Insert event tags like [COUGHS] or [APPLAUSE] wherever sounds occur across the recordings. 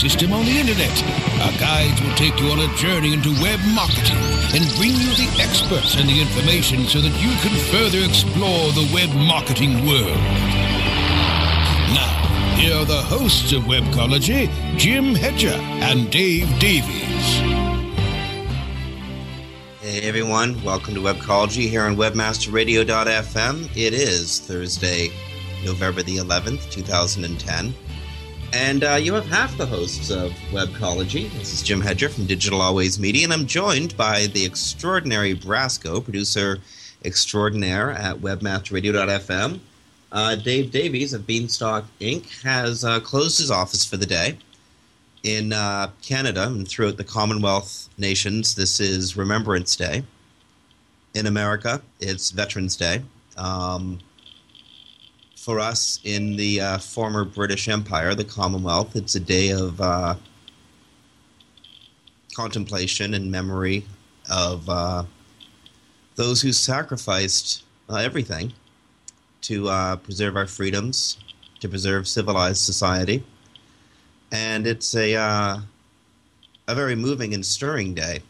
Ecosystem on the internet. Our guides will take you on a journey into web marketing and bring you the experts and the information so that you can further explore the web marketing world. Now, here are the hosts of Webcology, Jim Hedger and Dave Davies. Hey everyone, welcome to Webcology here on webmasterradio.fm. It is Thursday, November the 11th, 2010. And uh, you have half the hosts of Webcology. This is Jim Hedger from Digital Always Media, and I'm joined by the extraordinary Brasco, producer extraordinaire at webmasterradio.fm. Uh, Dave Davies of Beanstalk Inc. has uh, closed his office for the day in uh, Canada and throughout the Commonwealth nations, this is Remembrance Day. In America, it's Veterans Day. Um, for us in the uh, former British Empire, the Commonwealth, it's a day of uh, contemplation and memory of uh, those who sacrificed uh, everything to uh, preserve our freedoms, to preserve civilized society and it's a uh, a very moving and stirring day.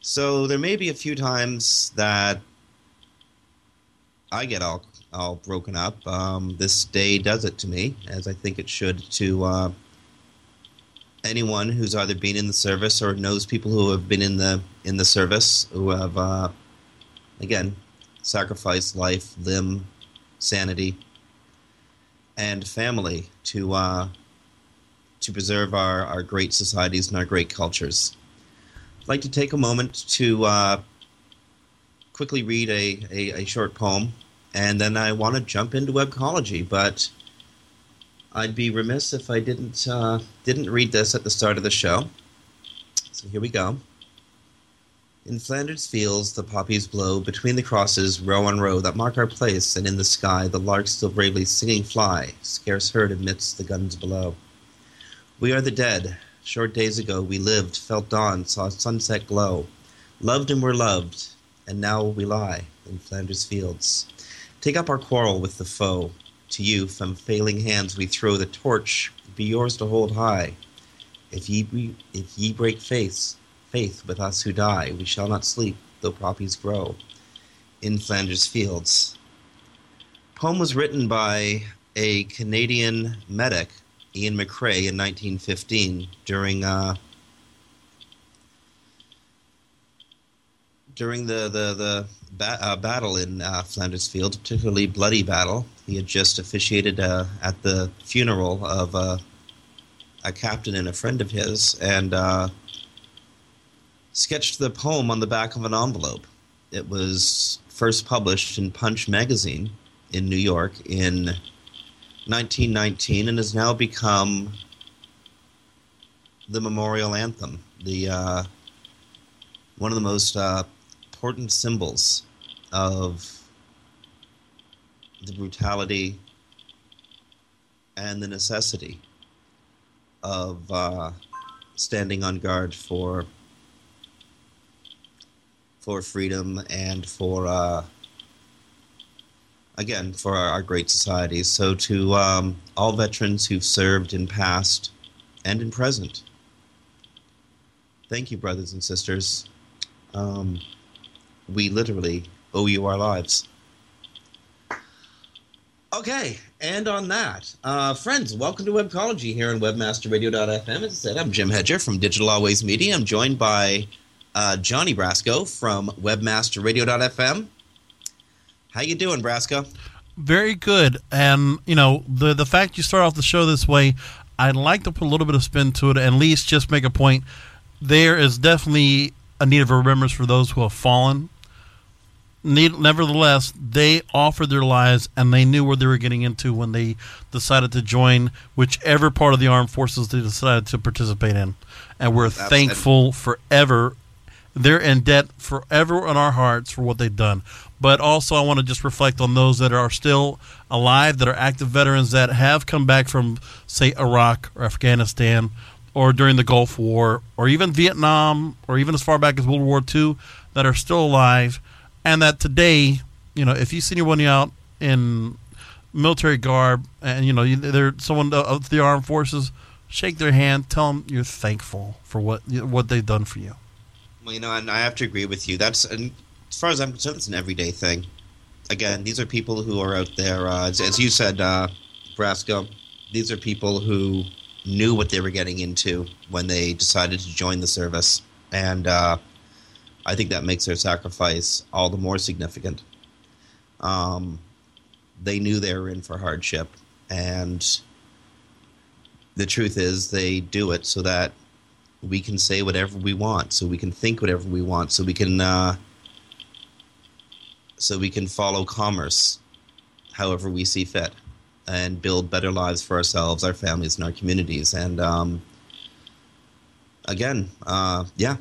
So there may be a few times that I get all all broken up. Um, this day does it to me, as I think it should to uh, anyone who's either been in the service or knows people who have been in the in the service who have uh, again sacrificed life, limb, sanity and family to uh, to preserve our, our great societies and our great cultures. I'd like to take a moment to uh, quickly read a, a, a, short poem, and then I want to jump into webcology, but I'd be remiss if I didn't uh, didn't read this at the start of the show. So here we go. In Flanders fields the poppies blow, between the crosses, row on row, that mark our place, and in the sky the larks still bravely singing fly, scarce heard amidst the guns below. We are the dead. Short days ago we lived, felt dawn, saw sunset glow, loved and were loved, and now we lie in Flanders fields. Take up our quarrel with the foe. To you, from failing hands, we throw the torch, be yours to hold high. If ye, if ye break faith, faith with us who die. We shall not sleep, though poppies grow in Flanders fields. Poem was written by a Canadian medic, Ian McCrae, in 1915 during uh, during the the the ba- uh, battle in uh, Flanders Fields, particularly bloody battle. He had just officiated uh, at the funeral of uh, a captain and a friend of his, and uh, sketched the poem on the back of an envelope. It was first published in Punch magazine in New York in 1919 and has now become the memorial anthem, the uh, one of the most uh, important symbols of the brutality and the necessity of uh, standing on guard for for freedom and for uh, again for our, our, great society. So to um, all veterans who've served in past and in present, thank you, brothers and sisters. Um, we literally owe you our lives. Okay, and on that, uh, friends, welcome to Webcology here on WebmasterRadio.fm. As I said, I'm Jim Hedger from Digital Always Media. I'm joined by uh, Johnny Brasco from WebmasterRadio.fm. How you doing, Brasco? Very good. And you know the the fact you start off the show this way, I'd like to put a little bit of spin to it, at least just make a point. There is definitely a need of remembrance for those who have fallen. Nevertheless, they offered their lives and they knew where they were getting into when they decided to join whichever part of the armed forces they decided to participate in. And we're That's thankful forever they're in debt forever in our hearts for what they've done. But also, I want to just reflect on those that are still alive, that are active veterans that have come back from, say, Iraq or Afghanistan or during the Gulf War or even Vietnam or even as far back as World War II that are still alive. And that today, you know, if you see anyone out in military garb and, you know, they're someone of the armed forces, shake their hand, tell them you're thankful for what, what they've done for you. Well, you know, and I have to agree with you. That's as far as I'm concerned, it's an everyday thing. Again, these are people who are out there, uh, as, as, you said, uh, Brasco. These are people who knew what they were getting into when they decided to join the service, and uh, I think that makes their sacrifice all the more significant. Um, they knew they were in for hardship, and the truth is, they do it so that we can say whatever we want, so we can think whatever we want, so we can uh, so we can follow commerce however we see fit, and build better lives for ourselves, our families, and our communities. And um, again, uh, yeah,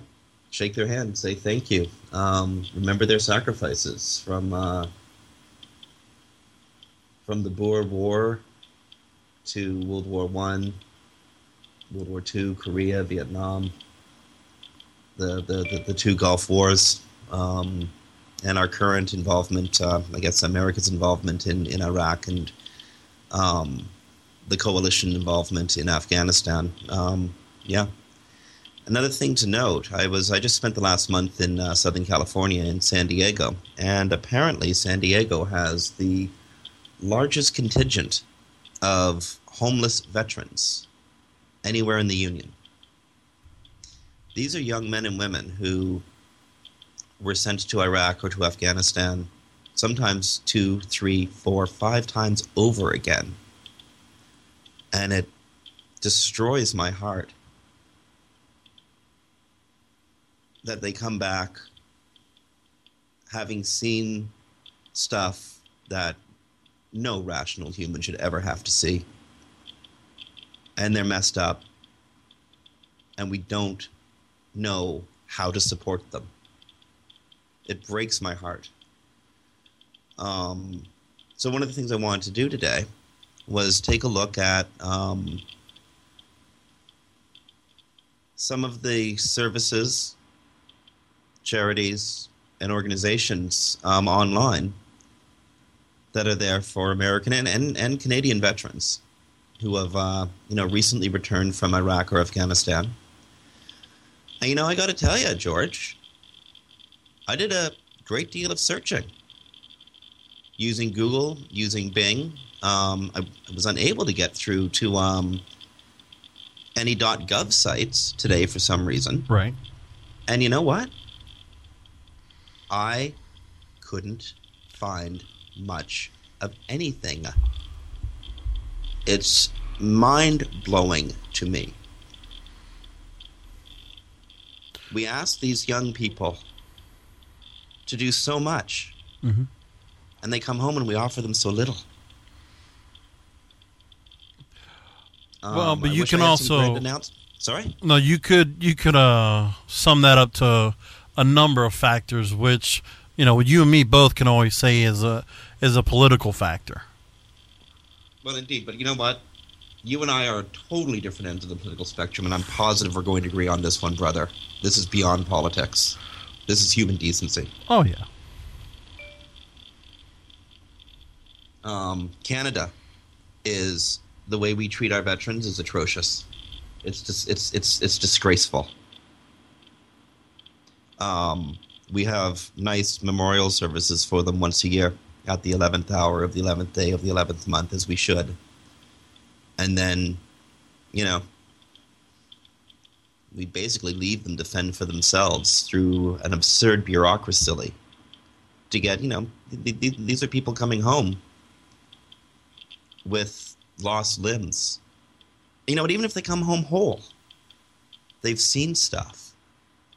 shake their hand, say thank you, um, remember their sacrifices from uh, from the Boer War to World War One World War II, Korea, Vietnam, the the, the, the two Gulf Wars, um, and our current involvement, uh, I guess America's involvement in, in Iraq and um, the coalition involvement in Afghanistan. Um, yeah. Another thing to note, I was I just spent the last month in uh, Southern California in San Diego, and apparently San Diego has the largest contingent of homeless veterans anywhere in the Union. These are young men and women who were sent to Iraq or to Afghanistan sometimes two, three, four, five times over again And it destroys my heart that they come back having seen stuff that no rational human should ever have to see. And they're messed up. And we don't know how to support them. It breaks my heart. Um, so, one of the things I wanted to do today was take a look at um, some of the services, charities, and organizations um, online that are there for American and, and, and Canadian veterans who have uh, you know recently returned from Iraq or Afghanistan. And you know, I got to tell you, George, I did a great deal of searching using Google, using Bing. Um, I, I, was unable to get through to um, any .gov sites today for some reason. Right. And you know what? I couldn't find much of anything. It's mind blowing to me. We ask these young people to do so much, mm-hmm. and they come home and we offer them so little. Well, um, but you can also Sorry. No, you could you could uh, sum that up to a number of factors, which you know you and me both can always say is a is a political factor. Well, indeed, but you know what? You and I are totally different ends of the political spectrum, and I'm positive we're going to agree on this one, brother. This is beyond politics. This is human decency. Oh yeah. Um, Canada is the way we treat our veterans is atrocious. It's just it's it's it's disgraceful. Um, we have nice memorial services for them once a year at the 11th hour of the 11th day of the 11th month, as we should. And then, you know, we basically leave them to fend for themselves through an absurd bureaucracy to get, you know, th- th- these are people coming home with lost limbs. You know, but even if they come home whole, they've seen stuff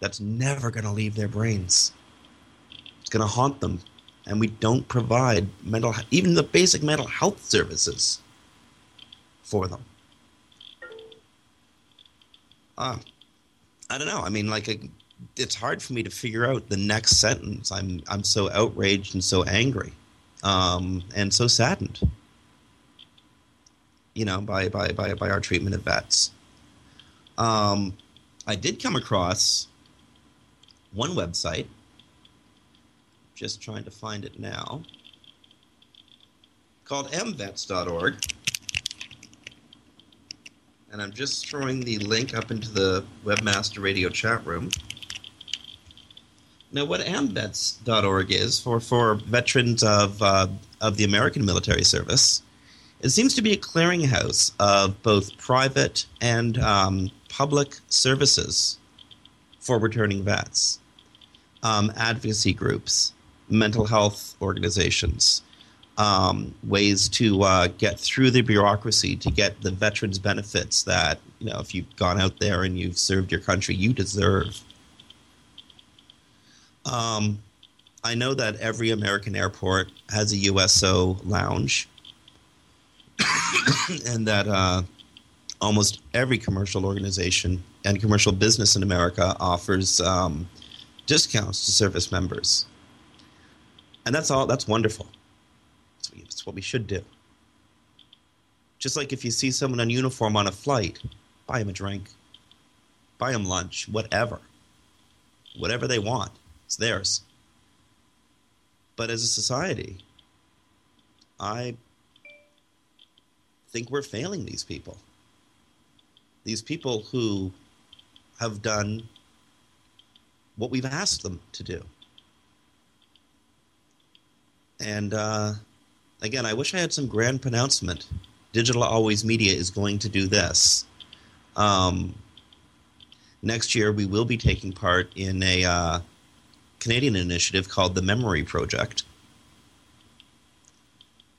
that's never going to leave their brains. It's going to haunt them. And we don't provide mental, even the basic mental health services for them. Uh, I don't know. I mean, like, it's hard for me to figure out the next sentence. I'm, I'm so outraged and so angry um, and so saddened, you know, by, by, by, by our treatment of vets. Um, I did come across one website. Just trying to find it now. Called amvets.org. And I'm just throwing the link up into the Webmaster Radio chat room. Now, what amvets.org is for, for veterans of, uh, of the American military service, it seems to be a clearinghouse of both private and um, public services for returning vets, um, advocacy groups, mental health organizations, um, ways to uh, get through the bureaucracy to get the veterans benefits that you know if you've gone out there and you've served your country, you deserve. Um, I know that every American airport has a USO lounge, [COUGHS] and that uh, almost every commercial organization and commercial business in America offers um, discounts to service members. And that's all, that's wonderful. It's what we should do. Just like if you see someone in uniform on a flight, buy them a drink, buy them lunch, whatever. Whatever they want, it's theirs. But as a society, I think we're failing these people these people who have done what we've asked them to do. And uh, again, I wish I had some grand pronouncement. Digital Always Media is going to do this. Um, next year, we will be taking part in a uh, Canadian initiative called the Memory Project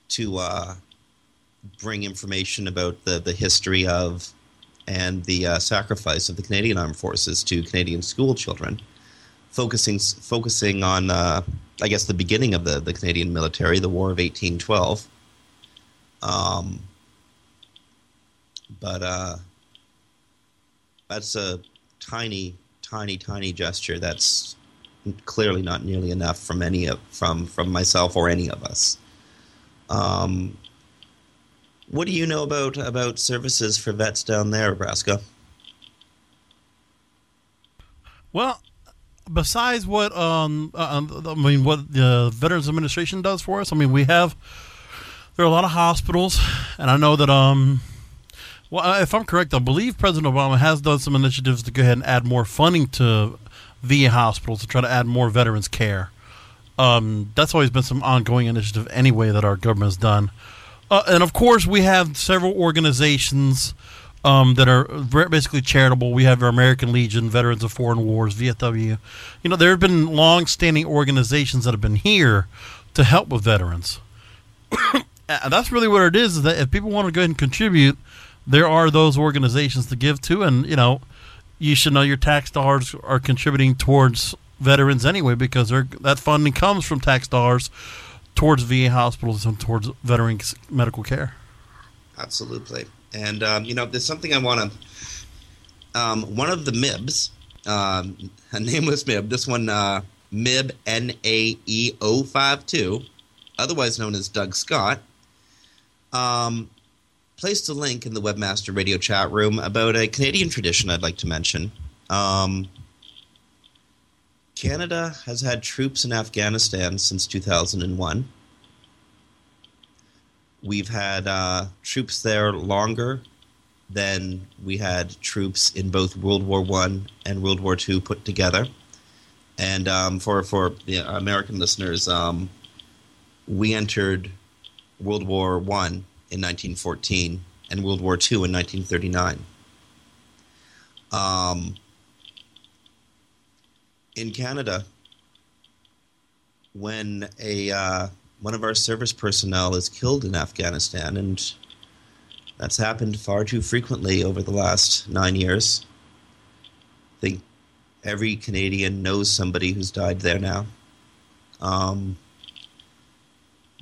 to uh, bring information about the, the history of and the uh, sacrifice of the Canadian Armed Forces to Canadian school children, focusing focusing on uh, I guess the beginning of the, the Canadian military, the War of 1812. Um, but uh, that's a tiny, tiny, tiny gesture. That's clearly not nearly enough from any of from from myself or any of us. Um, what do you know about about services for vets down there, Nebraska? Well, besides what um, uh, I mean, what the Veterans Administration does for us, I mean, we have there are a lot of hospitals, and I know that um, well, if I'm correct, I believe President Obama has done some initiatives to go ahead and add more funding to VA hospitals to try to add more veterans care. Um, that's always been some ongoing initiative anyway that our government has done. Uh, and of course, we have several organizations um, that are basically charitable. We have our American Legion, Veterans of Foreign Wars, VFW. You know, there have been long-standing organizations that have been here to help with veterans. [COUGHS] that's really what it is. Is that if people want to go ahead and contribute, there are those organizations to give to, and you know, you should know your tax dollars are contributing towards veterans anyway because that funding comes from tax dollars towards VA hospitals and towards veterans medical care. Absolutely, and um, you know, there's something I want to. Um, one of the MIBs, um, [LAUGHS] a nameless MIB, this one uh, MIB NAE 052, otherwise known as Doug Scott, um, placed a link in the Webmaster Radio chat room about a Canadian tradition I'd like to mention. Um, Canada has had troops in Afghanistan since 2001. We've had uh, troops there longer than we had troops in both World War One and World War Two put together. And um, for for the American listeners, um, we entered World War One in 1914 and World War II in 1939. Um, in Canada, when a uh, one of our service personnel is killed in Afghanistan, and that's happened far too frequently over the last nine years. I think every Canadian knows somebody who's died there now. Um,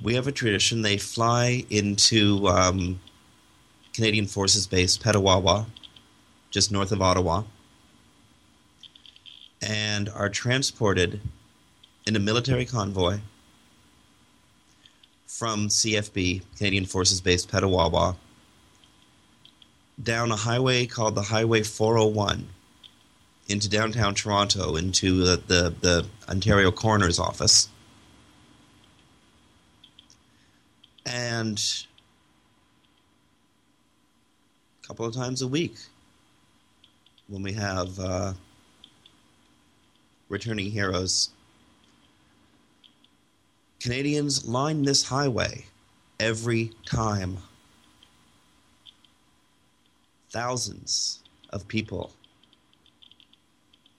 we have a tradition. They fly into um, Canadian Forces Base, Petawawa, just north of Ottawa, and are transported in a military convoy from CFB, Canadian Forces Base, Petawawa, down a highway called the Highway 401 into downtown Toronto, into the, the, the Ontario Coroner's Office. And a couple of times a week when we have uh, returning heroes. Canadians line this highway every time. Thousands of people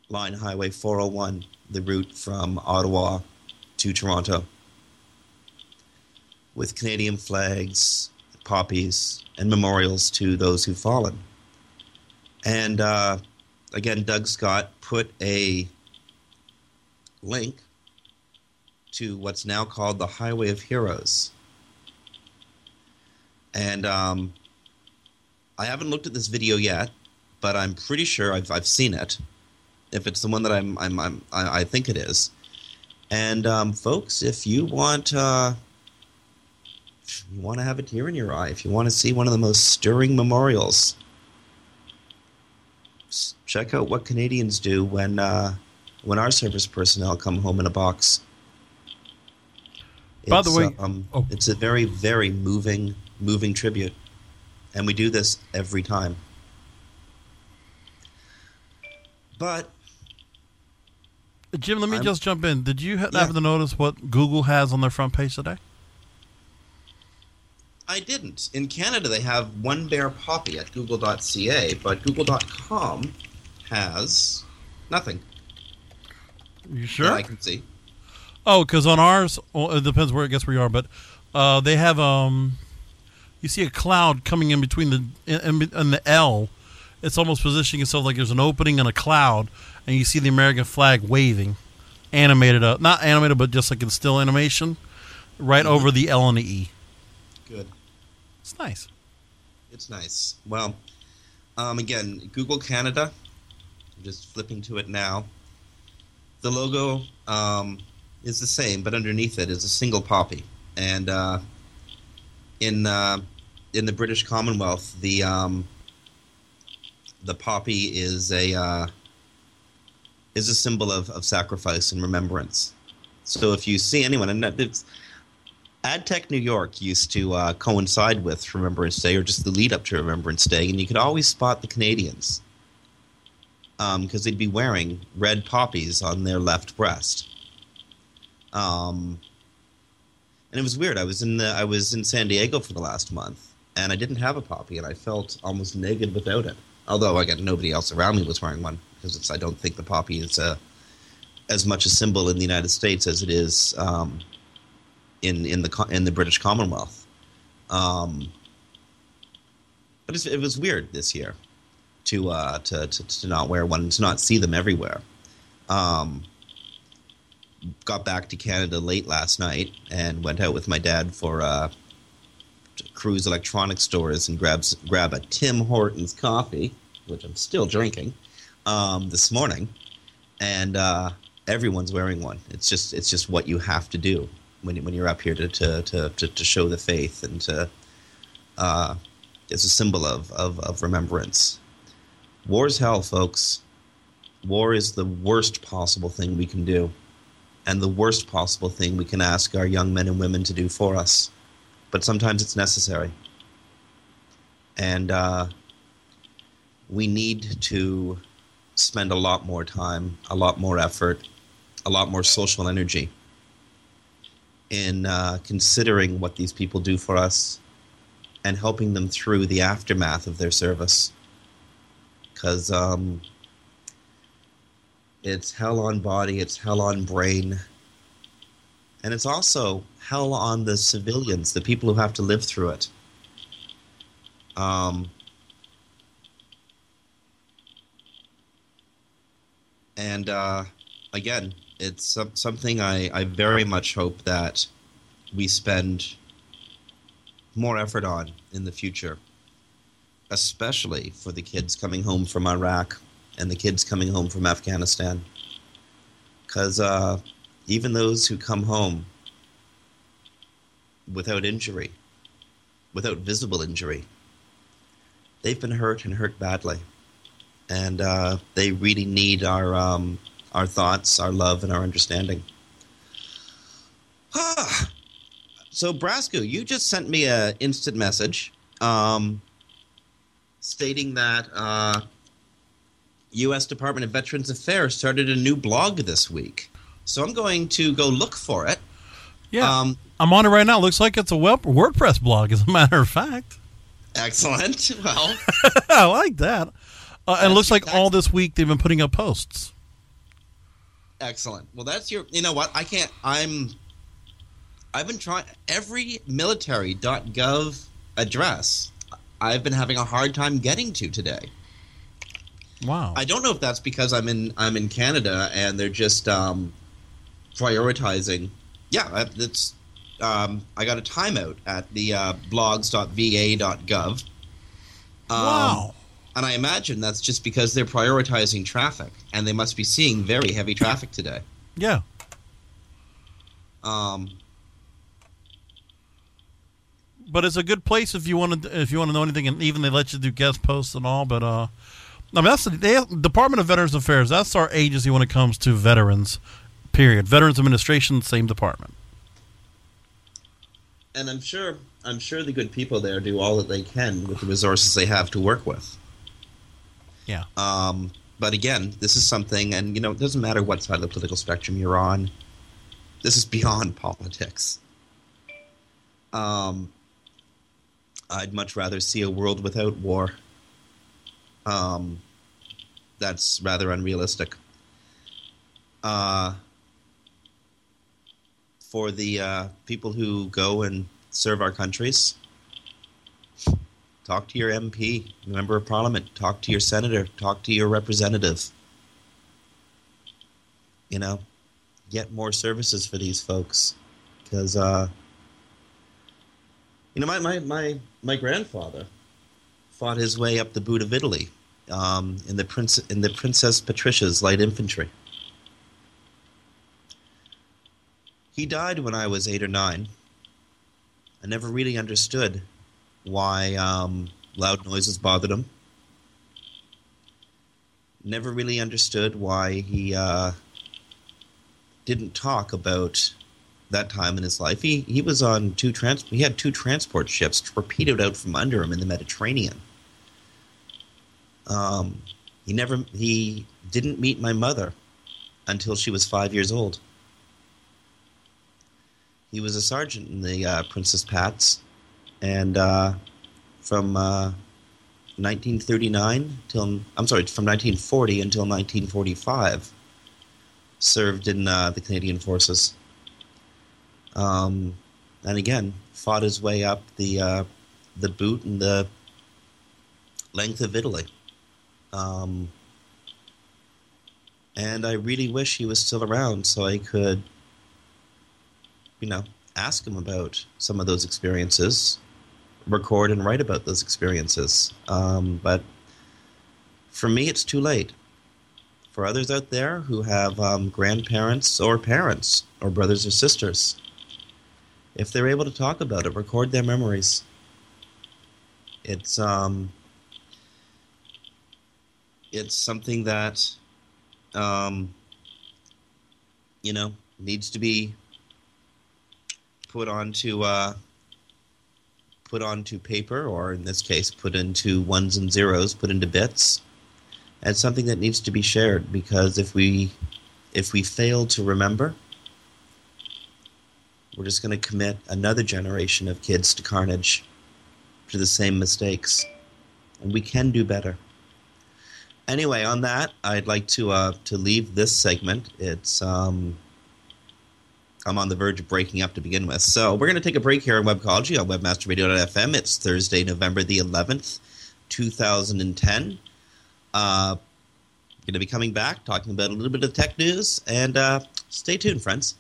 line Highway 401, the route from Ottawa to Toronto with Canadian flags, poppies, and memorials to those who've fallen. And uh, again, Doug Scott put a link to what's now called the Highway of Heroes. And um, I haven't looked at this video yet, but I'm pretty sure I've, I've seen it. If it's the one that I'm, I'm, I'm i think it is. And um, folks, if you want uh, you want to have a tear in your eye, if you want to see one of the most stirring memorials, check out what Canadians do when uh, when our service personnel come home in a box. By it's, the way, um, oh. it's a very very moving moving tribute, and we do this every time. But Jim, let me I'm, just jump in. Did you happen yeah. to notice what Google has on their front page today? I didn't. In Canada, they have One Bare Poppy at google.ca, but google.com has nothing. You sure? I can see. Oh, because on ours, well, it depends where I guess where you are, but uh, they have um, you see a cloud coming in between the in, in the L. It's almost positioning itself like there's an opening in a cloud, and you see the American flag waving, animated up, not animated, but just like in still animation, right mm-hmm. over the L and the E. Good. It's nice. It's nice. Well, um, again, Google Canada. I'm just flipping to it now. The logo um, is the same, but underneath it is a single poppy. And uh, in uh, in the British Commonwealth, the um, the poppy is a uh, is a symbol of, of sacrifice and remembrance. So if you see anyone, and it's AdTech New York used to uh, coincide with Remembrance Day or just the lead up to Remembrance Day, and you could always spot the Canadians because um, they'd be wearing red poppies on their left breast. Um, and it was weird. I was in the I was in San Diego for the last month, and I didn't have a poppy, and I felt almost naked without it. Although again, nobody else around me was wearing one because I don't think the poppy is uh, as much a symbol in the United States as it is um, in in the in the British Commonwealth. Um, but it was weird this year to, uh, to, to to not wear one, to not see them everywhere. Um, got back to Canada late last night and went out with my dad for uh, cruise electronics stores and grabs grab a Tim Hortons coffee, which I'm still drinking, um, this morning, and uh, everyone's wearing one. It's just it's just what you have to do when when you're up here to to to, to, to show the faith and to uh, it's a symbol of, of, of remembrance. War's hell, folks. War is the worst possible thing we can do, and the worst possible thing we can ask our young men and women to do for us. But sometimes it's necessary. And uh, we need to spend a lot more time, a lot more effort, a lot more social energy in uh, considering what these people do for us and helping them through the aftermath of their service. Because um, it's hell on body, it's hell on brain, and it's also hell on the civilians, the people who have to live through it. Um, and uh, again, it's something I, I very much hope that we spend more effort on in the future, especially for the kids coming home from Iraq and the kids coming home from Afghanistan. Because uh, even those who come home without injury, without visible injury, they've been hurt and hurt badly. And uh, they really need our um, our thoughts, our love, and our understanding. [SIGHS] So, Brasco, you just sent me an instant message um, stating that uh, U.S. Department of Veterans Affairs started a new blog this week. So I'm going to go look for it. Yeah, um, I'm on it right now. Looks like it's a WordPress blog, as a matter of fact. Excellent. [LAUGHS] Well, [LAUGHS] I like that. Uh, and it looks like all this week they've been putting up posts. Excellent. Well, that's your. You know what? I can't. I'm. I've been trying every military.gov address. I've been having a hard time getting to today. Wow. I don't know if that's because I'm in I'm in Canada and they're just um, prioritizing. Yeah, that's. Um, I got a timeout at the uh, blogs.va.gov. Um, wow and I imagine that's just because they're prioritizing traffic, and they must be seeing very heavy traffic today. Yeah. Um. But it's a good place if you want to if you want to know anything, and even they let you do guest posts and all. But uh, I mean that's the they, Department of Veterans Affairs. That's our agency when it comes to veterans. Period. Veterans Administration, same department. And I'm sure I'm sure the good people there do all that they can with the resources they have to work with. Yeah. Um, but again, this is something, and you know, it doesn't matter what side of the political spectrum you're on. This is beyond [LAUGHS] politics. Um, I'd much rather see a world without war. Um, that's rather unrealistic. Uh, for the uh, people who go and serve our countries, Talk to your MP, member of parliament. Talk to your senator. Talk to your representative. You know, get more services for these folks. Because, uh, you know, my, my, my, my grandfather fought his way up the boot of Italy um, in, the Prince, in the Princess Patricia's light infantry. He died when I was eight or nine. I never really understood why um, loud noises bothered him. Never really understood why he uh, didn't talk about that time in his life. He he was on two trans he had two transport ships torpedoed out from under him in the Mediterranean. Um, he never he didn't meet my mother until she was five years old. He was a sergeant in the uh, Princess Pats, and uh, from uh, 1939 till I'm sorry, from 1940 until 1945, served in uh, the Canadian Forces. Um, and again, fought his way up the uh, the boot and the length of Italy. Um, and I really wish he was still around so I could, you know, ask him about some of those experiences, record and write about those experiences. Um, but for me, it's too late. For others out there who have um, grandparents or parents or brothers or sisters, if they're able to talk about it, record their memories. It's um, it's something that um, you know needs to be put onto uh, put onto paper, or in this case, put into ones and zeros, put into bits. It's something that needs to be shared because if we if we fail to remember, we're just going to commit another generation of kids to carnage, to the same mistakes, and we can do better. Anyway, on that, I'd like to uh, to leave this segment. It's um, I'm on the verge of breaking up to begin with. So we're going to take a break here on Webcology on WebmasterRadio.fm. It's Thursday, November the 11th, 2010. Uh, going to be coming back, talking about a little bit of tech news, and uh, stay tuned, friends.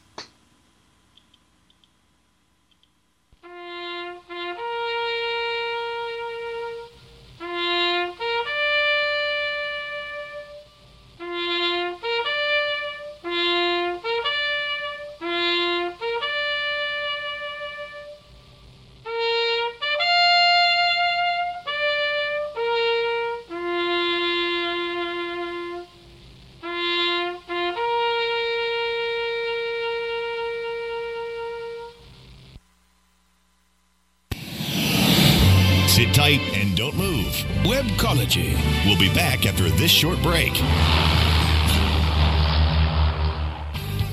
Webcology. We'll be back after this short break.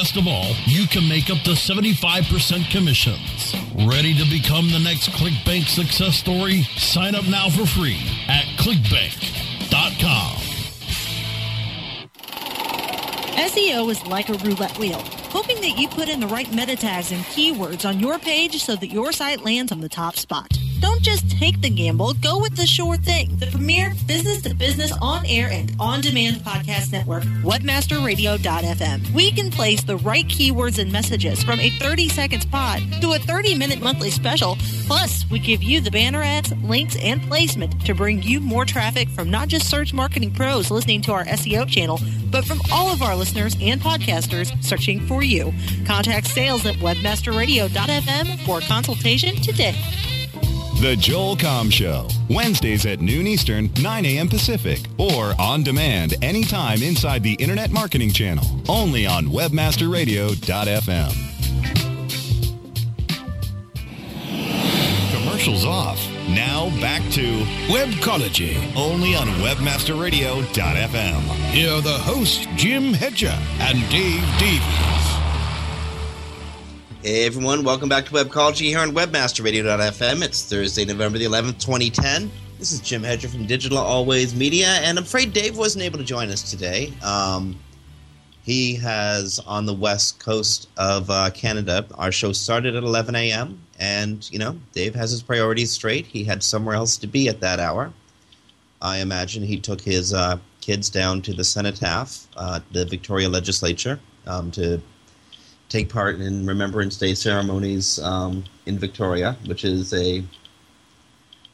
best of all, you can make up to 75% commissions. Ready to become the next ClickBank success story? Sign up now for free at clickbank.com. SEO is like a roulette wheel, hoping that you put in the right meta tags and keywords on your page so that your site lands on the top spot. Don't just take the gamble, go with the sure thing. The premier business to business on air and on demand podcast network, webmasterradio.fm. We can place the right keywords and messages from a 30 seconds pod to a 30 minute monthly special. Plus, we give you the banner ads, links, and placement to bring you more traffic from not just search marketing pros listening to our SEO channel, but from all of our listeners and podcasters searching for you. Contact sales at webmasterradio.fm for consultation today. The Joel Comm Show, Wednesdays at noon Eastern, 9 a.m. Pacific, or on demand anytime inside the Internet Marketing Channel, only on webmasterradio.fm. Commercials off. Now back to Webcology, only on webmasterradio.fm. Here are the hosts, Jim Hedger and Dave Davies. Hey everyone, welcome back to Webcology here on WebmasterRadio.fm. It's Thursday, November the 11th, 2010. This is Jim Hedger from Digital Always Media, and I'm afraid Dave wasn't able to join us today. Um, he has on the west coast of uh, Canada. Our show started at 11 a.m., and, you know, Dave has his priorities straight. He had somewhere else to be at that hour. I imagine he took his uh, kids down to the Cenotaph, uh, the Victoria Legislature, um, to take part in Remembrance Day ceremonies um, in Victoria, which is a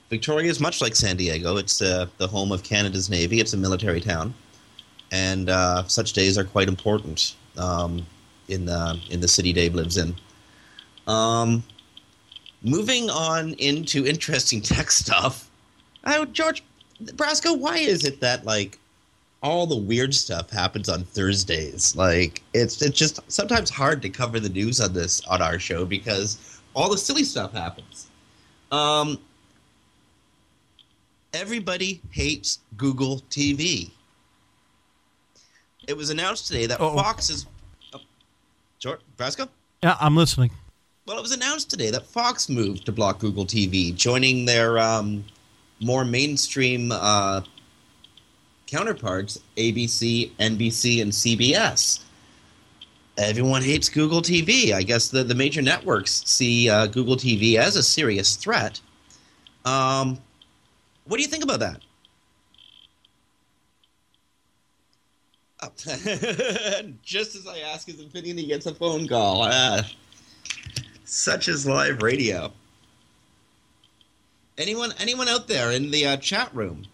Victoria is much like San Diego. It's uh, the home of Canada's Navy. It's a military town, and uh, such days are quite important um, in the in the city Dave lives in. Um, moving on into interesting [LAUGHS] tech stuff. George Brasco, why is it that like all the weird stuff happens on Thursdays. Like it's it's just sometimes hard to cover the news on this on our show because all the silly stuff happens. Um, everybody hates Google TV. It was announced today that Uh-oh. Fox is. Oh, George Brasco. Yeah, I'm listening. Well, it was announced today that Fox moved to block Google TV, joining their um, more mainstream uh, counterparts, ABC, NBC, and CBS. Everyone hates Google TV. I guess the, the major networks see uh, Google TV as a serious threat. Um, what do you think about that? [LAUGHS] Just as I ask his opinion, he gets a phone call. Ah, such is live radio. Anyone, anyone out there in the uh, chat room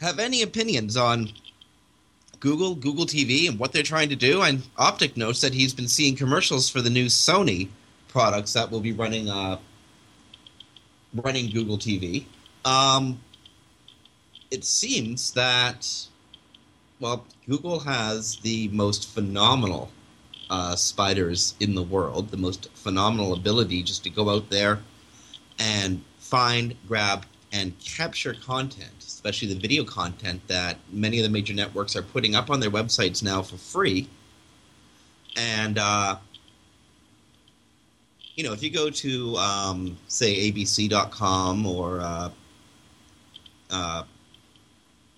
have any opinions on Google, Google TV, and what they're trying to do? And Optic notes that he's been seeing commercials for the new Sony products that will be running uh, running Google TV. Um, it seems that well, Google has the most phenomenal uh, spiders in the world, the most phenomenal ability just to go out there and find, grab, and capture content, especially the video content that many of the major networks are putting up on their websites now for free. And, uh, you know, if you go to, um, say, abc.com or uh, uh,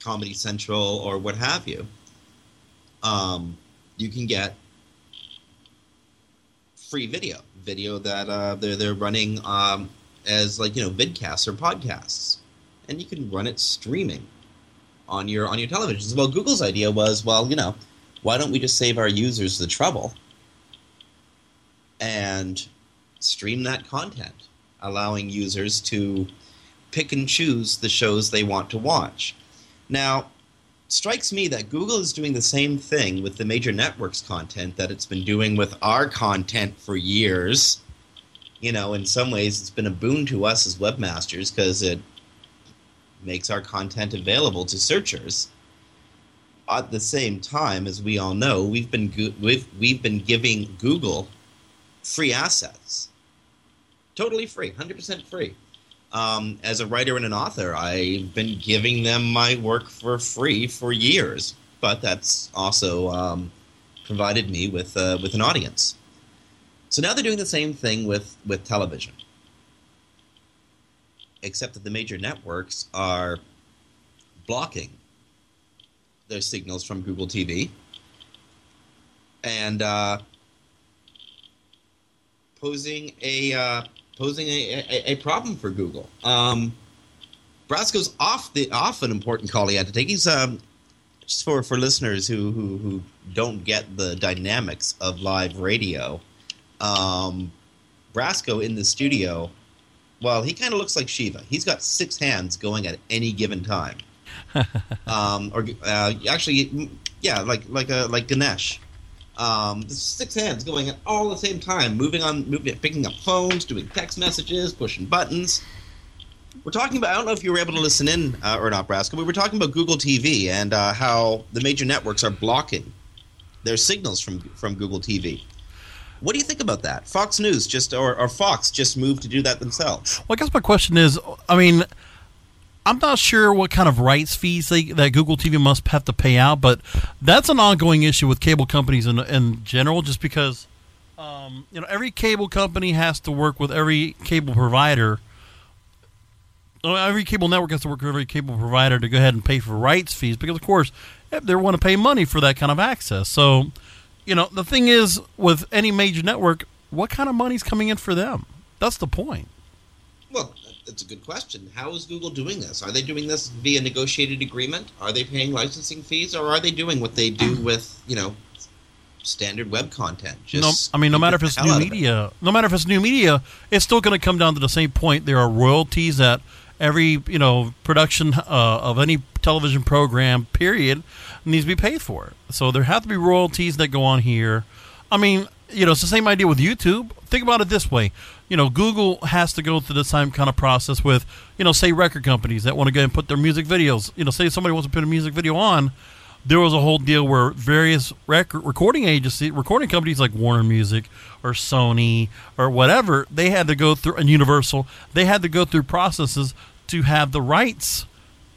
Comedy Central or what have you, um, you can get free video, video that uh, they're they're running um, as like you know vidcasts or podcasts, and you can run it streaming on your on your televisions. Well, Google's idea was, well, you know, why don't we just save our users the trouble and stream that content, allowing users to pick and choose the shows they want to watch. Now, strikes me that Google is doing the same thing with the major networks content that it's been doing with our content for years. You know, in some ways, it's been a boon to us as webmasters because it makes our content available to searchers. At the same time, as we all know, we've been go- we've we've been giving Google free assets, totally free, hundred percent free um, as a writer and an author, I've been giving them my work for free for years, but that's also um, provided me with uh, with an audience. So now they're doing the same thing with with television, except that the major networks are blocking their signals from Google TV and uh, posing a uh, posing a, a, a problem for Google. Um, Brasco's off the off an important call he had to take. He's um, just for for listeners who who, who don't get the dynamics of live radio. Um, Brasco in the studio, well, he kind of looks like Shiva. He's got six hands going at any given time. [LAUGHS] um, or uh, actually, yeah, like like a like Ganesh. Um, six hands going at all the same time, moving on, moving, picking up phones, doing text messages, pushing buttons. We're talking about. I don't know if you were able to listen in uh, or not, Brasco. We were talking about Google TV and uh, how the major networks are blocking their signals from from Google TV. What do you think about that? Fox News just or, or Fox just moved to do that themselves. Well, I guess my question is, I mean, I'm not sure what kind of rights fees they, that Google TV must have to pay out, but that's an ongoing issue with cable companies in, in general, just because um, you know every cable company has to work with every cable provider. Every cable network has to work with every cable provider to go ahead and pay for rights fees because, of course, they want to pay money for that kind of access. So, you know, the thing is with any major network, what kind of money's coming in for them? That's the point. Well, that's a good question. How is Google doing this? Are they doing this via negotiated agreement? Are they paying licensing fees, or are they doing what they do with you know standard web content? Just no, I mean, no matter if it's new media, no matter if it's new media, it's still going to come down to the same point. There are royalties that every you know production uh, of any television program period needs to be paid for. So there have to be royalties that go on here. I mean, you know, it's the same idea with YouTube. Think about it this way. You know, Google has to go through the same kind of process with, you know, say record companies that want to go and put their music videos. You know, say somebody wants to put a music video on. There was a whole deal where various record recording agencies, recording companies like Warner Music or Sony or whatever, they had to go through and Universal. They had to go through processes to have the rights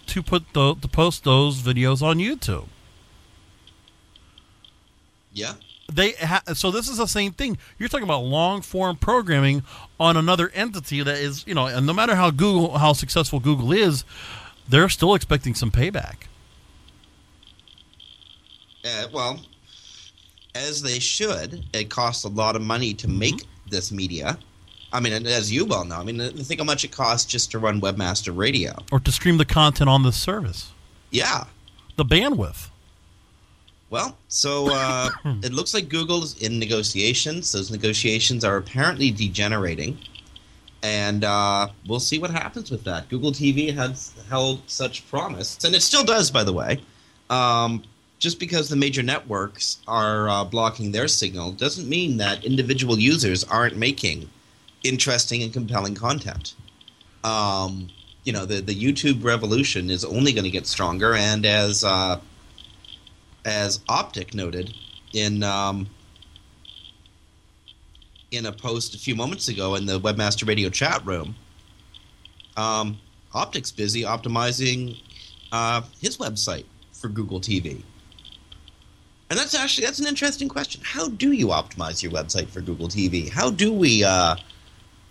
to put the to post those videos on YouTube. Yeah. They ha- so this is the same thing. You're talking about long form programming on another entity that is, you know, and no matter how Google how successful Google is, they're still expecting some payback. Uh, well, as they should. It costs a lot of money to make mm-hmm. this media. I mean, as you well know, I mean, think how much it costs just to run Webmaster Radio or to stream the content on the service. Yeah, the bandwidth. Well, so uh, [COUGHS] it looks like Google is in negotiations. Those negotiations are apparently degenerating, and uh, we'll see what happens with that. Google TV has held such promise, and it still does, by the way. Um, just because the major networks are uh, blocking their signal doesn't mean that individual users aren't making interesting and compelling content. Um, you know, the the YouTube revolution is only going to get stronger, and as uh, as Optic noted in um, in a post a few moments ago in the Webmaster Radio chat room, um, Optic's busy optimizing uh, his website for Google TV. And that's actually that's an interesting question. How do you optimize your website for Google TV? How do we uh,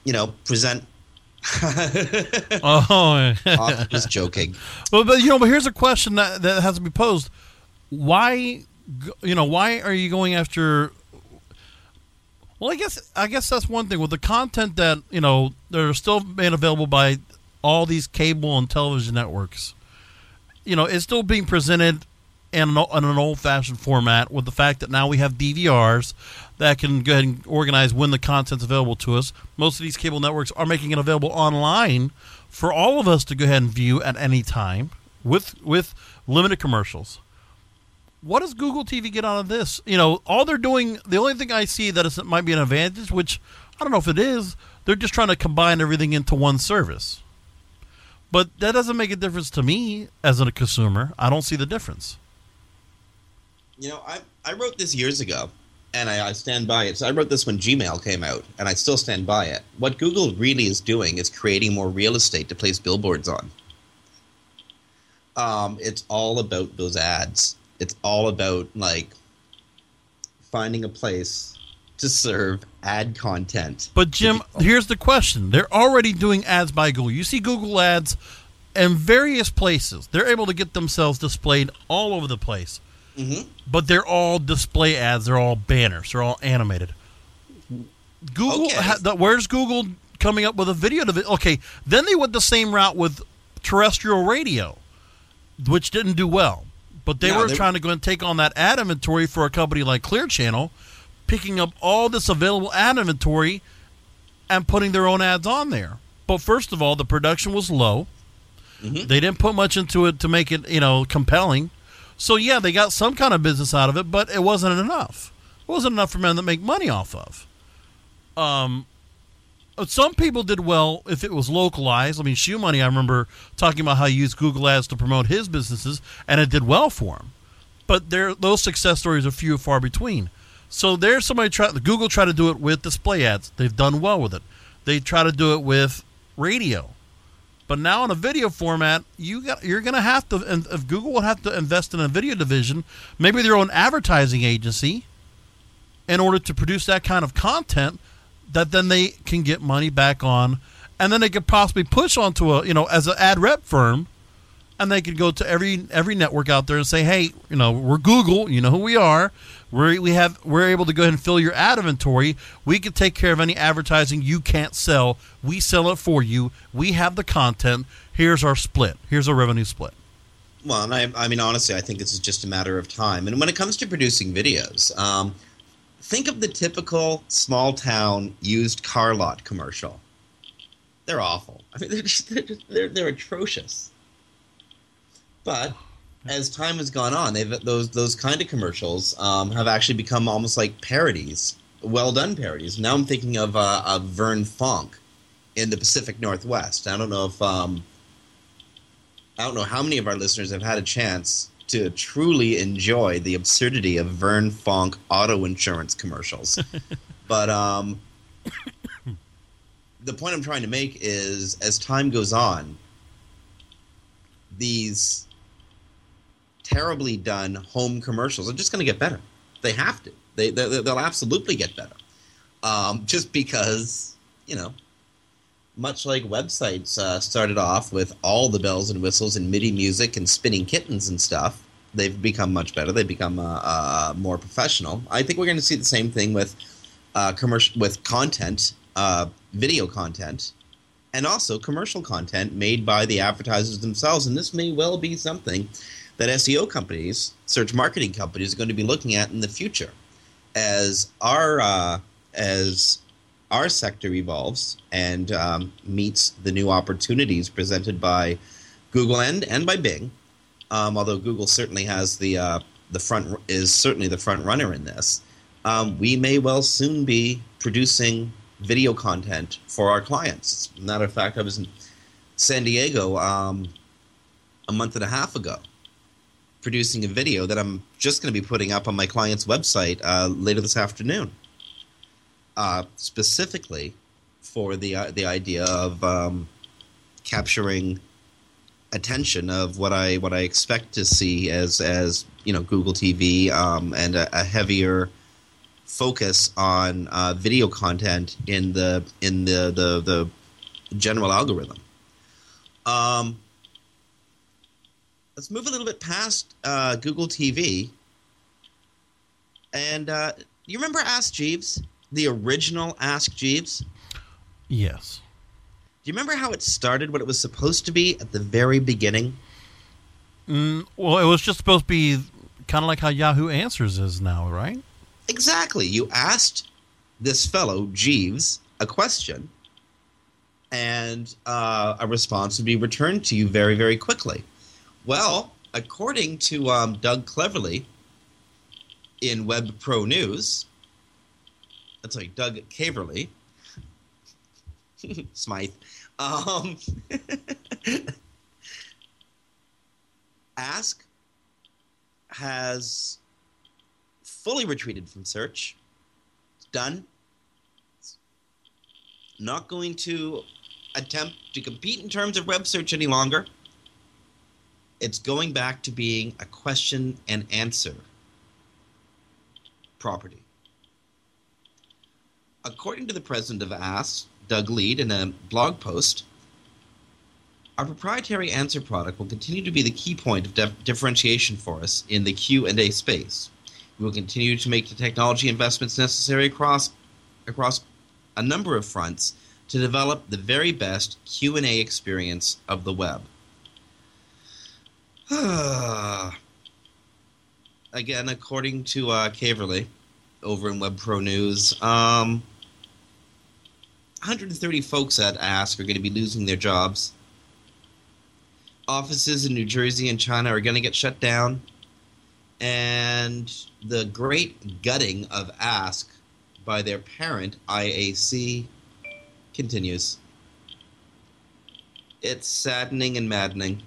you know, present. [LAUGHS] oh, oh. I was joking. Well, but you know, but here's a question that that has to be posed: Why, you know, why are you going after? Well, I guess I guess that's one thing with the content that you know they're still made available by all these cable and television networks. You know, it's still being presented in an, in an old-fashioned format with the fact that now we have DVRs that can go ahead and organize when the content's available to us. Most of these cable networks are making it available online for all of us to go ahead and view at any time with with limited commercials. What does Google TV get out of this? You know, all they're doing, the only thing I see that is, might be an advantage, which I don't know if it is, they're just trying to combine everything into one service. But that doesn't make a difference to me as a consumer. I don't see the difference. You know, I I wrote this years ago, and I, I, stand by it. So I wrote this when Gmail came out, and I still stand by it. What Google really is doing is creating more real estate to place billboards on. Um, it's all about those ads. It's all about like finding a place to serve ad content. But Jim, here's the question: They're already doing ads by Google. You see Google ads in various places. They're able to get themselves displayed all over the place. Mm-hmm. But they're all display ads. They're all banners. They're all animated. Google, okay. ha, the, where's Google coming up with a video to okay. Then they went the same route with terrestrial radio, which didn't do well. But they were they, trying to go and take on that ad inventory for a company like Clear Channel, picking up all this available ad inventory and putting their own ads on there. But first of all, the production was low. Mm-hmm. They didn't put much into it to make it, you know, compelling. So yeah, they got some kind of business out of it, but it wasn't enough. It wasn't enough for men that make money off of. Um, some people did well if it was localized. I mean, ShoeMoney, I remember talking about how he used Google Ads to promote his businesses, and it did well for him. But there, those success stories are few and far between. So there's somebody try. Google tried to do it with display ads. They've done well with it. They try to do it with radio. But now in a video format, you got you're going to have to, and if Google will have to invest in a video division, maybe their own advertising agency, in order to produce that kind of content that then they can get money back on, and then they could possibly push onto a you know as an ad rep firm, and they could go to every every network out there and say, hey, you know, we're Google, you know who we are. We're, we have we're able to go ahead and fill your ad inventory. We can take care of any advertising you can't sell. We sell it for you. We have the content. Here's our split. Here's our revenue split. Well, and I, I mean, honestly, I think this is just a matter of time. And when it comes to producing videos, um, think of the typical small town used car lot commercial. They're awful. I mean, they're, just, they're, they're, they're atrocious. But as time has gone on, they've those those kind of commercials um, have actually become almost like parodies, well done parodies. Now I'm thinking of uh, of Vern Fonk in the Pacific Northwest. I don't know if um, I don't know how many of our listeners have had a chance to truly enjoy the absurdity of Vern Fonk auto insurance commercials, [LAUGHS] but um, the point I'm trying to make is as time goes on, these terribly done home commercials are just going to get better. They have to. They, they will absolutely get better. Um, just because you know, much like websites uh, started off with all the bells and whistles and MIDI music and spinning kittens and stuff, they've become much better. They've become uh, uh, more professional. I think we're going to see the same thing with uh, commercial with content, uh, video content, and also commercial content made by the advertisers themselves. And this may well be something that SEO companies, search marketing companies, are going to be looking at in the future as our uh, as our sector evolves and um, meets the new opportunities presented by Google and and by Bing. Um, although Google certainly has the uh, the front is certainly the front runner in this. Um, we may well soon be producing video content for our clients. As a matter of fact, I was in San Diego um, a month and a half ago, producing a video that I'm just going to be putting up on my client's website uh, later this afternoon, uh, specifically for the uh, the idea of um, capturing attention of what I what I expect to see as as you know Google TV um, and a, a, heavier focus on uh, video content in the in the the, the general algorithm. Um, let's move a little bit past uh, Google TV. And uh, you remember Ask Jeeves, the original Ask Jeeves? Yes. Do you remember how it started? What it was supposed to be at the very beginning? Mm, well, it was just supposed to be kind of like how Yahoo Answers is now, right? Exactly. You asked this fellow Jeeves a question, and uh, a response would be returned to you very, very quickly. Well, according to um, Doug Cleverly in Web Pro News, that's like Doug Caverly, [LAUGHS] Smythe. Um, [LAUGHS] Ask has fully retreated from search. It's done. It's not going to attempt to compete in terms of web search any longer it's going back to being a question and answer property. According to the president of Ask, Doug Leeds, in a blog post, our proprietary answer product will continue to be the key point of dif- differentiation for us in the Q&A space. We will continue to make the technology investments necessary across across a number of fronts to develop the very best Q&A experience of the web. [SIGHS] Again, according to uh, Caverly over in Web Pro News, um, 130 folks at Ask are going to be losing their jobs. Offices in New Jersey and China are going to get shut down. And the great gutting of Ask by their parent, IAC, continues. It's saddening and maddening.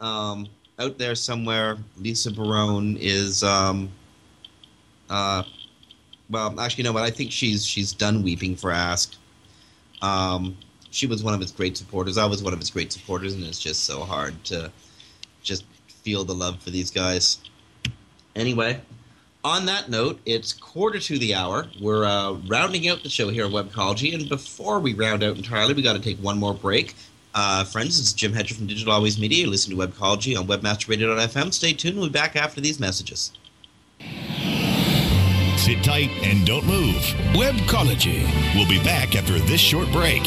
Um, out there somewhere, Lisa Barone is, um, uh, well, actually, you know what? I think she's she's done weeping for Ask. Um, she was one of its great supporters. I was one of its great supporters, and it's just so hard to just feel the love for these guys. Anyway, on that note, it's quarter to the hour. We're uh, rounding out the show here at Webcology, and before we round out entirely, we got to take one more break. Uh, friends, is Jim Hedger from Digital Always Media. You're to Webcology on WebmasterRadio.fm. Stay tuned. We'll be back after these messages. Sit tight and don't move. Webcology. We'll be back after this short break.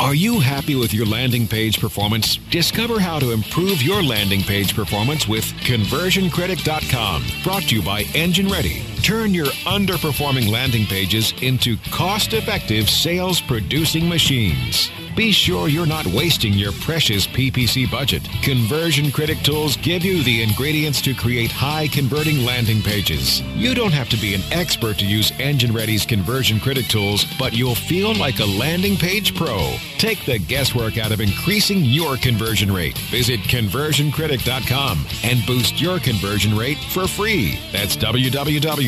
Are you happy with your landing page performance? Discover how to improve your landing page performance with conversioncritic.com. Brought to you by Engine Ready. Turn your underperforming landing pages into cost effective sales producing machines. Be sure you're not wasting your precious PPC budget. Conversion Critic tools give you the ingredients to create high converting landing pages. You don't have to be an expert to use Engine Ready's Conversion Critic tools, but you'll feel like a landing page pro. Take the guesswork out of increasing your conversion rate. Visit conversioncritic.com and boost your conversion rate for free. That's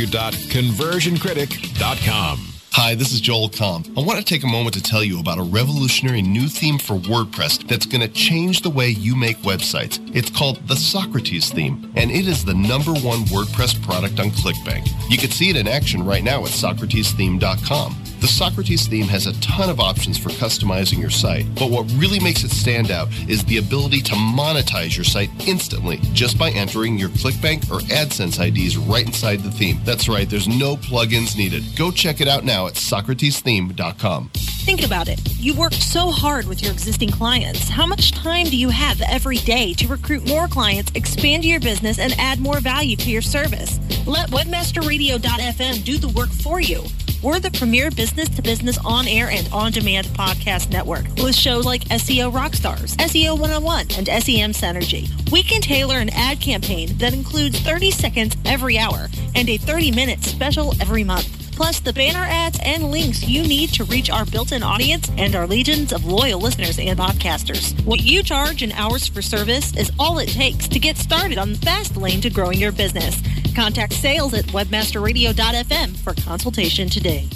www.conversioncritic.com. Hi, this is Joel Comm. I want to take a moment to tell you about a revolutionary new theme for WordPress that's going to change the way you make websites. It's called the Socrates theme, and it is the number one WordPress product on ClickBank. You can see it in action right now at socratestheme.com. The Socrates theme has a ton of options for customizing your site, but what really makes it stand out is the ability to monetize your site instantly just by entering your ClickBank or AdSense IDs right inside the theme. That's right, there's no plugins needed. Go check it out now at socratestheme.com. Think about it. You work so hard with your existing clients. How much time do you have every day to recruit more clients, expand your business, and add more value to your service? Let WebmasterRadio.fm do the work for you. We're the premier business to business on air and on demand podcast network with shows like SEO Rockstars, SEO 101, and SEM Synergy. We can tailor an ad campaign that includes 30 seconds every hour and a 30 minute special every month plus the banner ads and links you need to reach our built-in audience and our legions of loyal listeners and podcasters. What you charge in hours for service is all it takes to get started on the fast lane to growing your business. Contact sales at webmasterradio.fm for consultation today.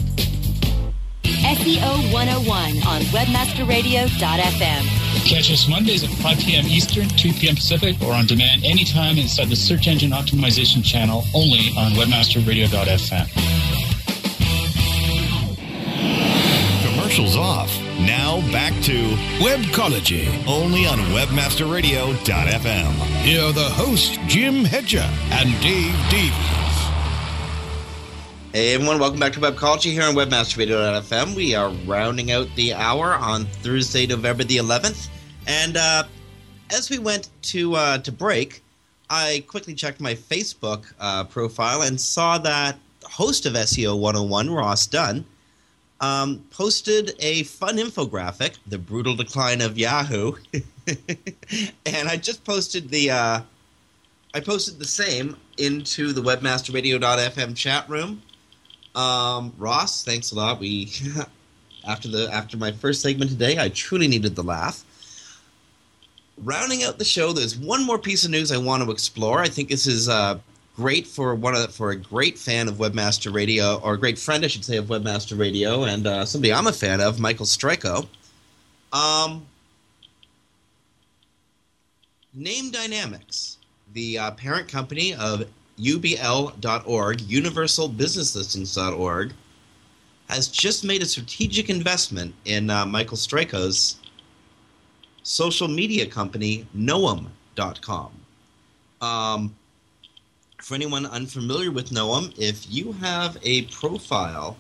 SEO 101 on webmasterradio.fm. Catch us Mondays at 5 p.m. Eastern, 2 p.m. Pacific, or on demand anytime inside the Search Engine Optimization channel only on webmasterradio.fm. Commercials off. Now back to Webcology. only on webmasterradio.fm. Here are the hosts, Jim Hedger and Dave Davies. Hey everyone, welcome back to Webcology here on WebmasterRadio.fm. We are rounding out the hour on Thursday, November the 11th, and uh, as we went to uh, to break, I quickly checked my Facebook uh, profile and saw that host of SEO 101, Ross Dunn, um, posted a fun infographic, "The Brutal Decline of Yahoo," [LAUGHS] and I just posted the uh, I posted the same into the WebmasterRadio.fm chat room. Um, Ross, thanks a lot. We [LAUGHS] after the after my first segment today, I truly needed the laugh. Rounding out the show, there's one more piece of news I want to explore. I think this is uh, great for one of for a great fan of Webmaster Radio, or a great friend, I should say, of Webmaster Radio, and uh, somebody I'm a fan of, Michael Streko. Um, Name Dynamics, the uh, parent company of UBL.org, UniversalBusinessListings.org, has just made a strategic investment in uh, Michael Streko's social media company, KnowEm.com. Um, for anyone unfamiliar with KnowEm, if you have a profile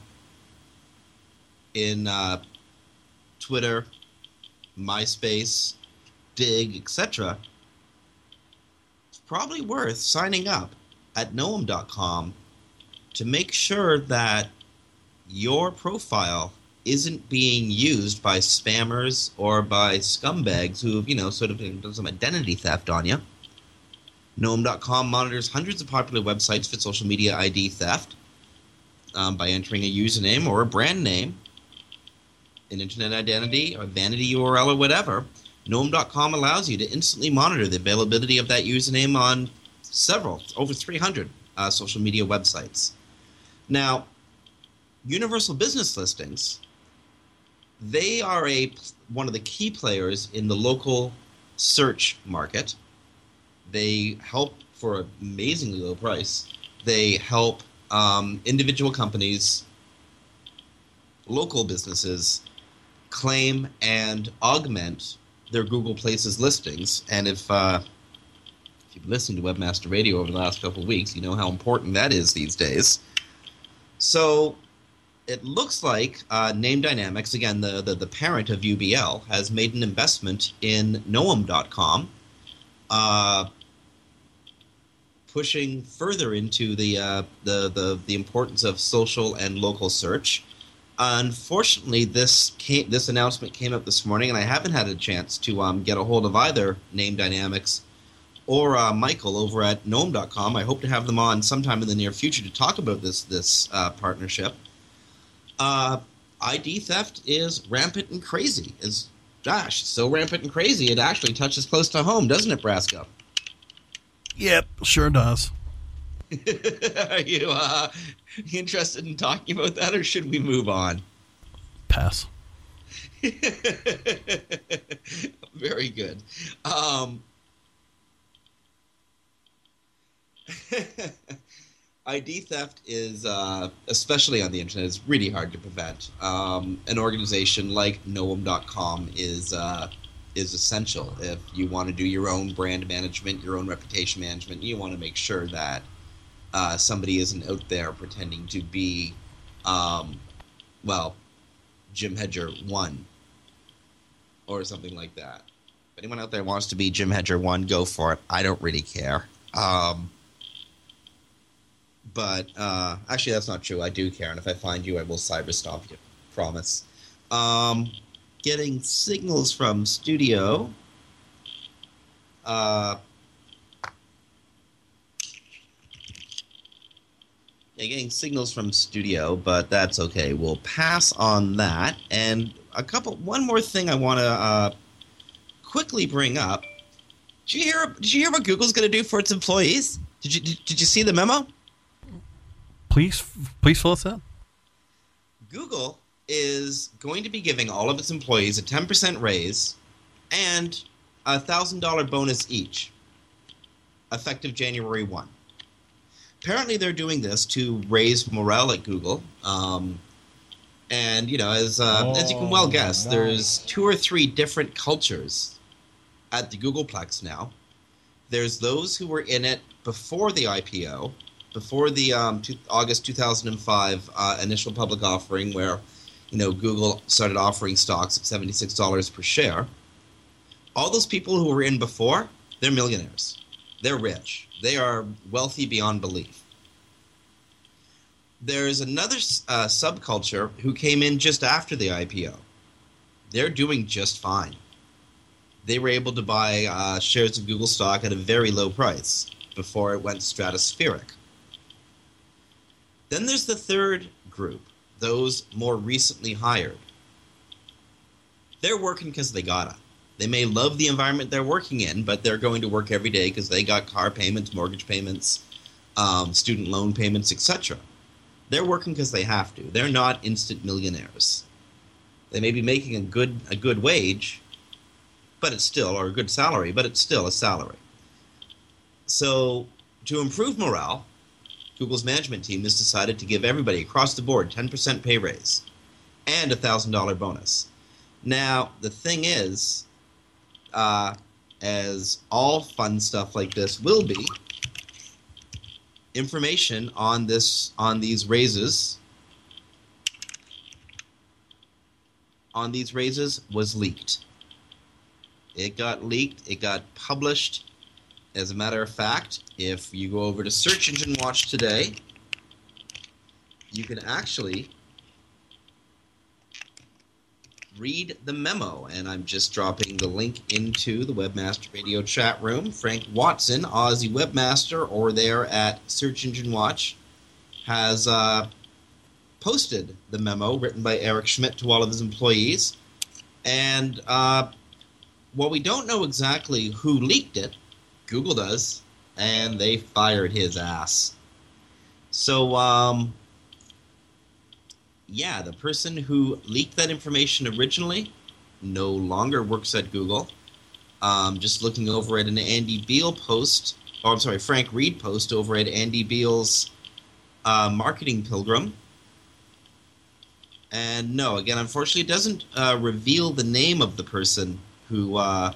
in uh, Twitter, MySpace, Digg, etc., it's probably worth signing up at KnowEm.com to make sure that your profile isn't being used by spammers or by scumbags who have, you know, sort of done some identity theft on you. KnowEm.com monitors hundreds of popular websites for social media ID theft um, by entering a username or a brand name, an internet identity, a vanity URL, or whatever. KnowEm.com allows you to instantly monitor the availability of that username on several, over 300 uh, social media websites. Now, Universal Business Listings, they are a one of the key players in the local search market. They help for an amazingly low price. They help um, individual companies, local businesses, claim and augment their Google Places listings. And if uh, if you've listened to Webmaster Radio over the last couple of weeks, you know how important that is these days. So it looks like uh, Name Dynamics, again, the, the, the, parent of UBL, has made an investment in KnowEm.com, uh, pushing further into the, uh, the, the, the importance of social and local search. Unfortunately, this came, this announcement came up this morning, and I haven't had a chance to um, get a hold of either Name Dynamics or uh, Michael over at KnowEm.com. I hope to have them on sometime in the near future to talk about this this uh, partnership. Uh, ID theft is rampant and crazy. Is gosh, so rampant and crazy it actually touches close to home, doesn't it, Brasco? Yep, sure does. Are [LAUGHS] you uh, interested in talking about that, or should we move on? Pass. [LAUGHS] Very good. Um, [LAUGHS] ID theft is, uh, especially on the internet, is really hard to prevent. Um, an organization like KnowEm.com is uh, is essential if you want to do your own brand management, your own reputation management. You want to make sure that uh, somebody isn't out there pretending to be, um, well, Jim Hedger one or something like that. If anyone out there wants to be Jim Hedger one, go for it. I don't really care. Um, but uh, actually, that's not true. I do care, and if I find you, I will cyber stomp you. Promise. Um, getting signals from studio. Uh, yeah, getting signals from studio, but that's okay. We'll pass on that. And a couple, one more thing I want to uh, quickly bring up. Did you hear? Did you hear what Google's going to do for its employees? Did you did, did you see the memo? Please, please fill us in. Google is going to be giving all of its employees a 10% raise and a $1,000 bonus each, effective January 1. Apparently, they're doing this to raise morale at Google. Um, and, you know, as, uh, oh, as you can well guess, nice. there's two or three different cultures at the Googleplex now. There's those who were in it before the IPO, before the um, two, August 2005 uh, initial public offering, where you know Google started offering stocks at $76 per share, all those people who were in before, they're millionaires. They're rich. They are wealthy beyond belief. There's another uh, subculture who came in just after the IPO. They're doing just fine. They were able to buy uh, shares of Google stock at a very low price before it went stratospheric. Then there's the third group, those more recently hired. They're working because they gotta. They may love the environment they're working in, but they're going to work every day because they got car payments, mortgage payments, um, student loan payments, etc. They're working because they have to. They're not instant millionaires. They may be making a good a good wage, but it's still or a good salary, but it's still a salary. So to improve morale, Google's management team has decided to give everybody across the board 10% pay raise and a $1,000 bonus. Now, the thing is, uh, as all fun stuff like this will be, information on this on these raises on these raises was leaked. It got leaked. It got published. As a matter of fact, if you go over to Search Engine Watch today, you can actually read the memo. And I'm just dropping the link into the Webmaster Radio chat room. Frank Watson, Aussie Webmaster, or there at Search Engine Watch, has uh, posted the memo written by Eric Schmidt to all of his employees. And uh, while we don't know exactly who leaked it, Google does, and they fired his ass. So, um, yeah, the person who leaked that information originally no longer works at Google. Um, just looking over at an Andy Beal post, or I'm sorry, Frank Reed post over at Andy Beal's uh, Marketing Pilgrim. And no, again, unfortunately, it doesn't uh, reveal the name of the person who uh,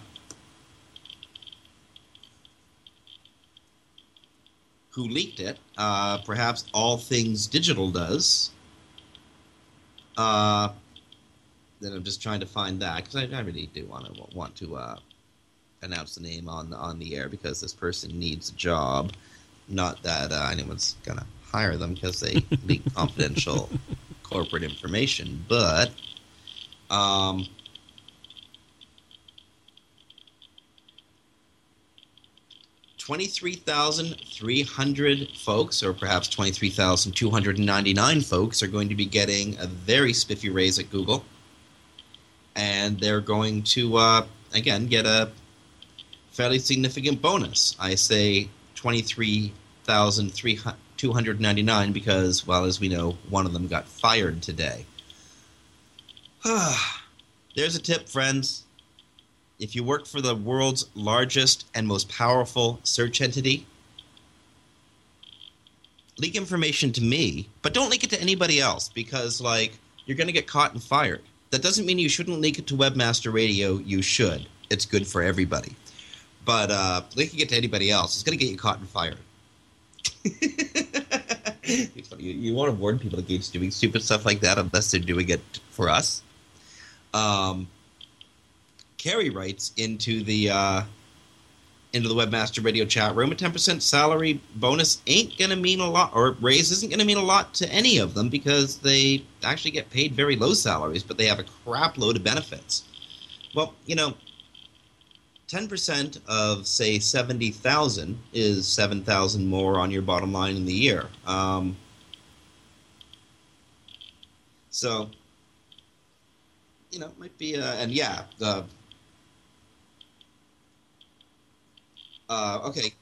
who leaked it. Uh, perhaps All Things Digital does. Uh, then I'm just trying to find that because I, I, really do want to want to uh, announce the name on on the air because this person needs a job. Not that uh, anyone's gonna hire them because they leak [LAUGHS] confidential corporate information, but um, Twenty-three thousand three hundred folks, or perhaps twenty-three thousand two hundred ninety-nine folks, are going to be getting a very spiffy raise at Google, and they're going to uh, again get a fairly significant bonus. I say twenty-three thousand three hundred 299 because, well, as we know, one of them got fired today. [SIGHS] There's a tip, friends. If you work for the world's largest and most powerful search entity, leak information to me, but don't leak it to anybody else because, like, you're going to get caught and fired. That doesn't mean you shouldn't leak it to Webmaster Radio. You should. It's good for everybody. But uh, leaking it to anybody else is going to get you caught and fired. [LAUGHS] you, you want to warn people against doing stupid stuff like that unless they're doing it for us. Um, Carrie writes into the uh, into the Webmaster Radio chat room. A ten percent salary bonus ain't gonna mean a lot, or raise isn't gonna mean a lot to any of them because they actually get paid very low salaries, but they have a crap load of benefits. Well, you know, 10% of, say, 70,000 is 7,000 more on your bottom line in the year. Um, so, you know, it might be, uh, and yeah, the, uh, okay,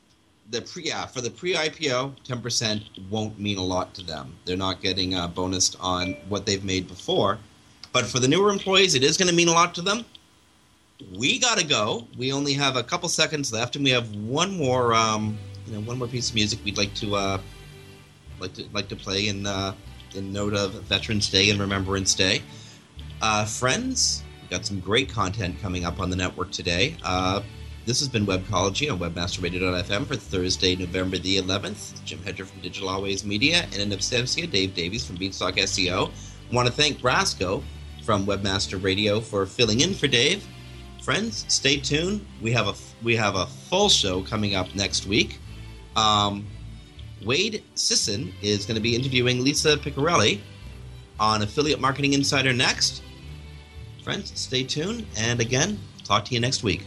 the pre, yeah, for the pre-IPO, 10% won't mean a lot to them. They're not getting uh, bonused on what they've made before. But for the newer employees, it is going to mean a lot to them we gotta go. We only have a couple seconds left, and we have one more, um, you know, one more piece of music we'd like to, uh, like to like to play in uh, in note of Veterans Day and Remembrance Day. Uh, friends, got some great content coming up on the network today. Uh, this has been Webcology on WebmasterRadio.fm for Thursday, November the 11th. Jim Hedger from Digital Always Media, and in absentia, Dave Davies from Beanstalk SEO. I Want to thank Brasco from Webmaster Radio for filling in for Dave friends, stay tuned. We have a we have a full show coming up next week. Um, Wade Sisson is going to be interviewing Lisa Picarille on Affiliate Marketing Insider next. Friends, stay tuned, and again, talk to you next week.